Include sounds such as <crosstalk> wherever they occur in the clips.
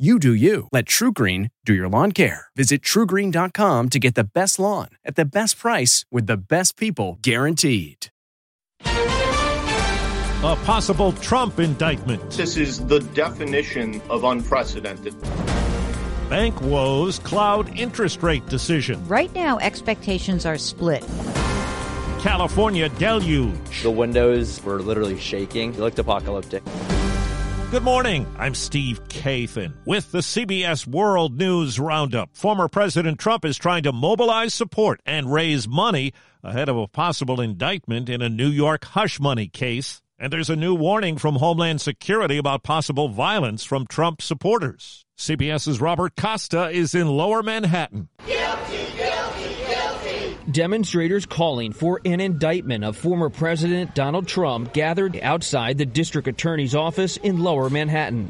You do you. Let TruGreen do your lawn care. Visit trugreen.com to get the best lawn at the best price with the best people guaranteed. A possible Trump indictment. This is the definition of unprecedented. Bank woes cloud interest rate decision. Right now, expectations are split. California deluge. The windows were literally shaking. It looked apocalyptic. Good morning. I'm Steve Kathan with the CBS World News Roundup. Former President Trump is trying to mobilize support and raise money ahead of a possible indictment in a New York hush money case. And there's a new warning from Homeland Security about possible violence from Trump supporters. CBS's Robert Costa is in Lower Manhattan. Demonstrators calling for an indictment of former President Donald Trump gathered outside the district attorney's office in Lower Manhattan.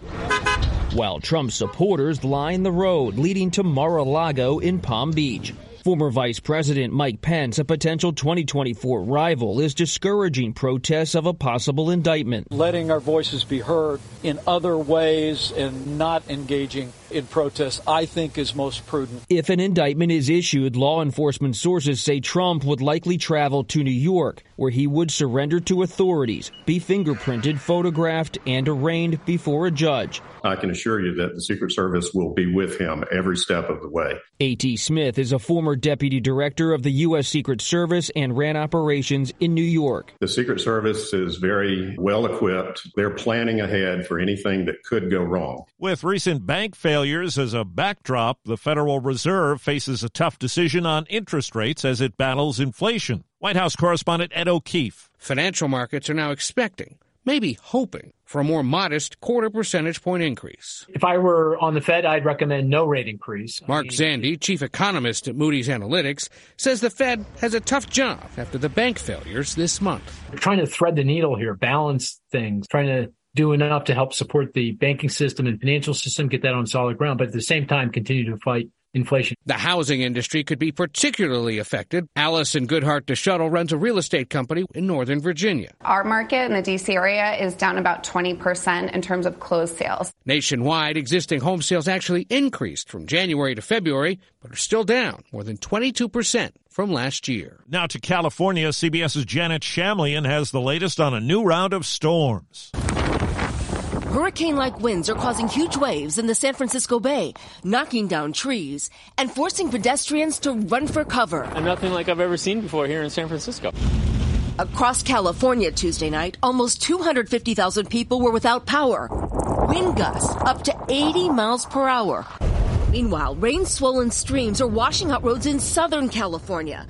While Trump supporters line the road leading to Mar-a-Lago in Palm Beach. Former Vice President Mike Pence, a potential 2024 rival, is discouraging protests of a possible indictment. Letting our voices be heard in other ways and not engaging in protests, I think is most prudent. If an indictment is issued, law enforcement sources say Trump would likely travel to New York, where he would surrender to authorities, be fingerprinted, photographed, and arraigned before a judge. I can assure you that the Secret Service will be with him every step of the way. A.T. Smith is a former deputy director of the U.S. Secret Service and ran operations in New York. The Secret Service is very well equipped. They're planning ahead for anything that could go wrong. With recent bank failures as a backdrop, the Federal Reserve faces a tough decision on interest rates as it battles inflation. White House correspondent Ed O'Keefe. Financial markets are now expecting maybe hoping for a more modest quarter percentage point increase. If I were on the Fed, I'd recommend no rate increase. Mark Zandi, chief economist at Moody's Analytics, says the Fed has a tough job after the bank failures this month. We're trying to thread the needle here, balance things, trying to do enough to help support the banking system and financial system, get that on solid ground, but at the same time continue to fight inflation. The housing industry could be particularly affected. Allison Goodhart DeShuttle runs a real estate company in Northern Virginia. Our market in the DC area is down about 20% in terms of closed sales. Nationwide, existing home sales actually increased from January to February, but are still down more than 22% from last year. Now to California, CBS's Janet Shamlian has the latest on a new round of storms. Hurricane like winds are causing huge waves in the San Francisco Bay, knocking down trees and forcing pedestrians to run for cover. And nothing like I've ever seen before here in San Francisco. Across California Tuesday night, almost 250,000 people were without power. Wind gusts up to 80 miles per hour. Meanwhile, rain swollen streams are washing out roads in Southern California.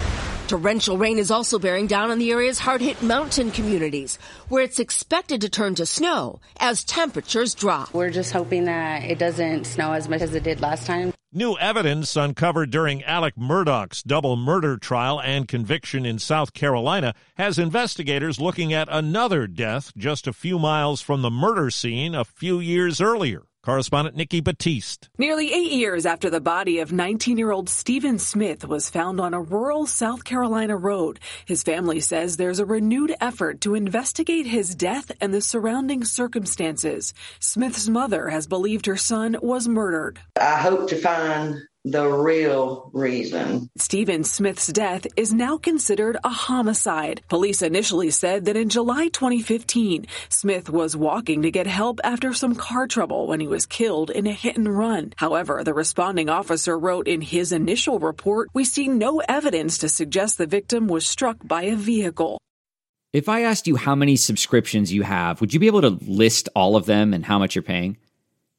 Torrential rain is also bearing down on the area's hard hit mountain communities, where it's expected to turn to snow as temperatures drop. We're just hoping that it doesn't snow as much as it did last time. New evidence uncovered during Alex Murdaugh's double murder trial and conviction in South Carolina has investigators looking at another death just a few miles from the murder scene a few years earlier. Correspondent Nikki Batiste. Nearly eight years after the body of 19 year old Stephen Smith was found on a rural South Carolina road, his family says there's a renewed effort to investigate his death and the surrounding circumstances. Smith's mother has believed her son was murdered. I hope to find the real reason. Stephen Smith's death is now considered a homicide. Police initially said that in July 2015, Smith was walking to get help after some car trouble when he was killed in a hit and run. However, the responding officer wrote in his initial report, we see no evidence to suggest the victim was struck by a vehicle. If I asked you how many subscriptions you have, would you be able to list all of them and how much you're paying?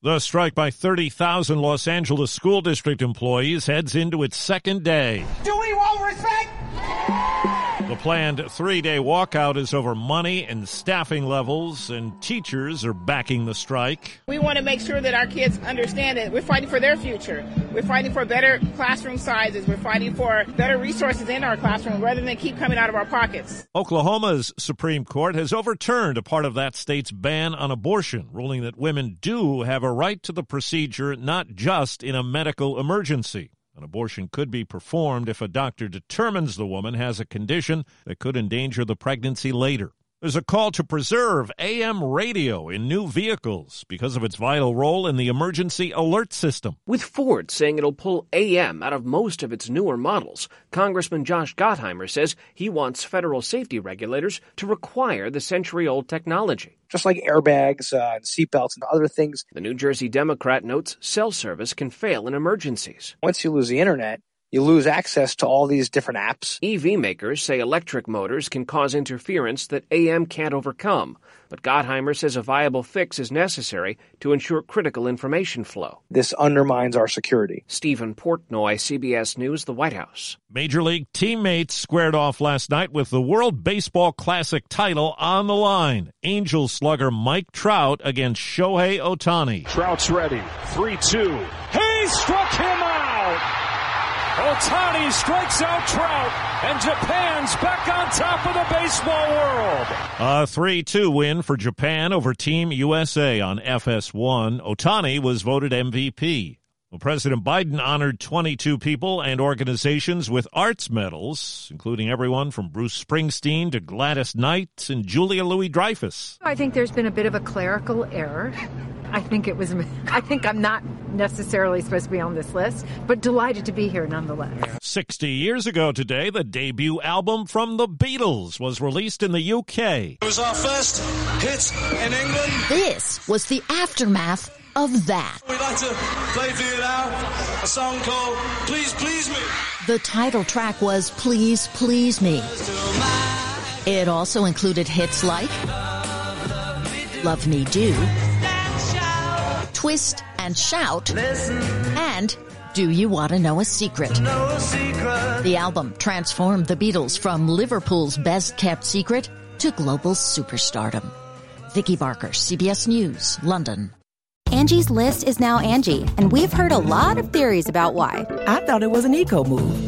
The strike by 30,000 Los Angeles school district employees heads into its second day. Do we want respect? The planned three day walkout is over money and staffing levels, and teachers are backing the strike. We want to make sure that our kids understand that we're fighting for their future. We're fighting for better classroom sizes. We're fighting for better resources in our classroom rather than keep coming out of our pockets. Oklahoma's Supreme Court has overturned a part of that state's ban on abortion, ruling that women do have a right to the procedure, not just in a medical emergency. An abortion could be performed if a doctor determines the woman has a condition that could endanger the pregnancy later. There's a call to preserve AM radio in new vehicles because of its vital role in the emergency alert system. With Ford saying it'll pull AM out of most of its newer models, Congressman Josh Gottheimer says he wants federal safety regulators to require the century old technology. Just like airbags uh, and seatbelts and other things. The New Jersey Democrat notes cell service can fail in emergencies. Once you lose the internet, you lose access to all these different apps. EV makers say electric motors can cause interference that AM can't overcome, but Gottheimer says a viable fix is necessary to ensure critical information flow. This undermines our security. Stephen Portnoy, CBS News, the White House. Major League teammates squared off last night with the World Baseball Classic title on the line. Angels slugger Mike Trout against Shohei Ohtani. Trout's ready. 3 2. He struck him out! Ohtani strikes out Trout, and Japan's back on top of the baseball world. A 3 2 win for Japan over Team USA on FS1. Ohtani was voted MVP. Well, President Biden honored 22 people and organizations with arts medals, including everyone from Bruce Springsteen to Gladys Knight and Julia Louis Dreyfus. I think there's been a bit of a clerical error. I think it was, <laughs> I think I'm not necessarily supposed to be on this list, but delighted to be here nonetheless. 60 years ago today, the debut album from the Beatles was released in the UK. It was our first hit in England. This was the aftermath of that. We'd like to play for you now a song called Please Please Me. The title track was Please Please Me. It also included hits like Love Me Do, Twist and Shout, and Do You Want to Know a Secret? The album transformed the Beatles from Liverpool's best kept secret to global superstardom. Vicki Barker, CBS News, London. Angie's list is now Angi, and we've heard a lot of theories about why. I thought it was an eco move.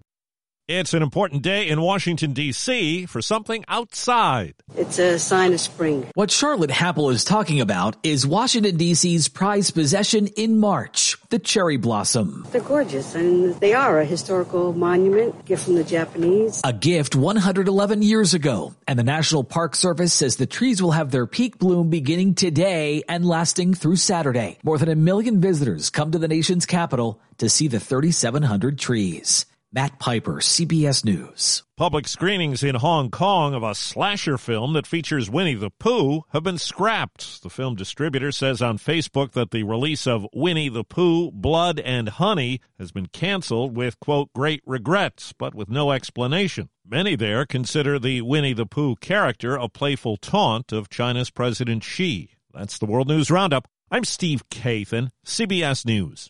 It's an important day in Washington, D.C. for something outside. It's a sign of spring. What Charlotte Happel is talking about is Washington, D.C.'s prized possession in March, the cherry blossom. They're gorgeous, and they are a historical monument, gift from the Japanese. A gift 111 years ago, and the National Park Service says the trees will have their peak bloom beginning today and lasting through Saturday. More than a million visitors come to the nation's capital to see the 3,700 trees. Matt Piper, CBS News. Public screenings in Hong Kong of a slasher film that features Winnie the Pooh have been scrapped. The film distributor says on Facebook that the release of Winnie the Pooh, Blood and Honey has been canceled with, quote, great regrets, but with no explanation. Many there consider the Winnie the Pooh character a playful taunt of China's President Xi. That's the World News Roundup. I'm Steve Kathan, CBS News.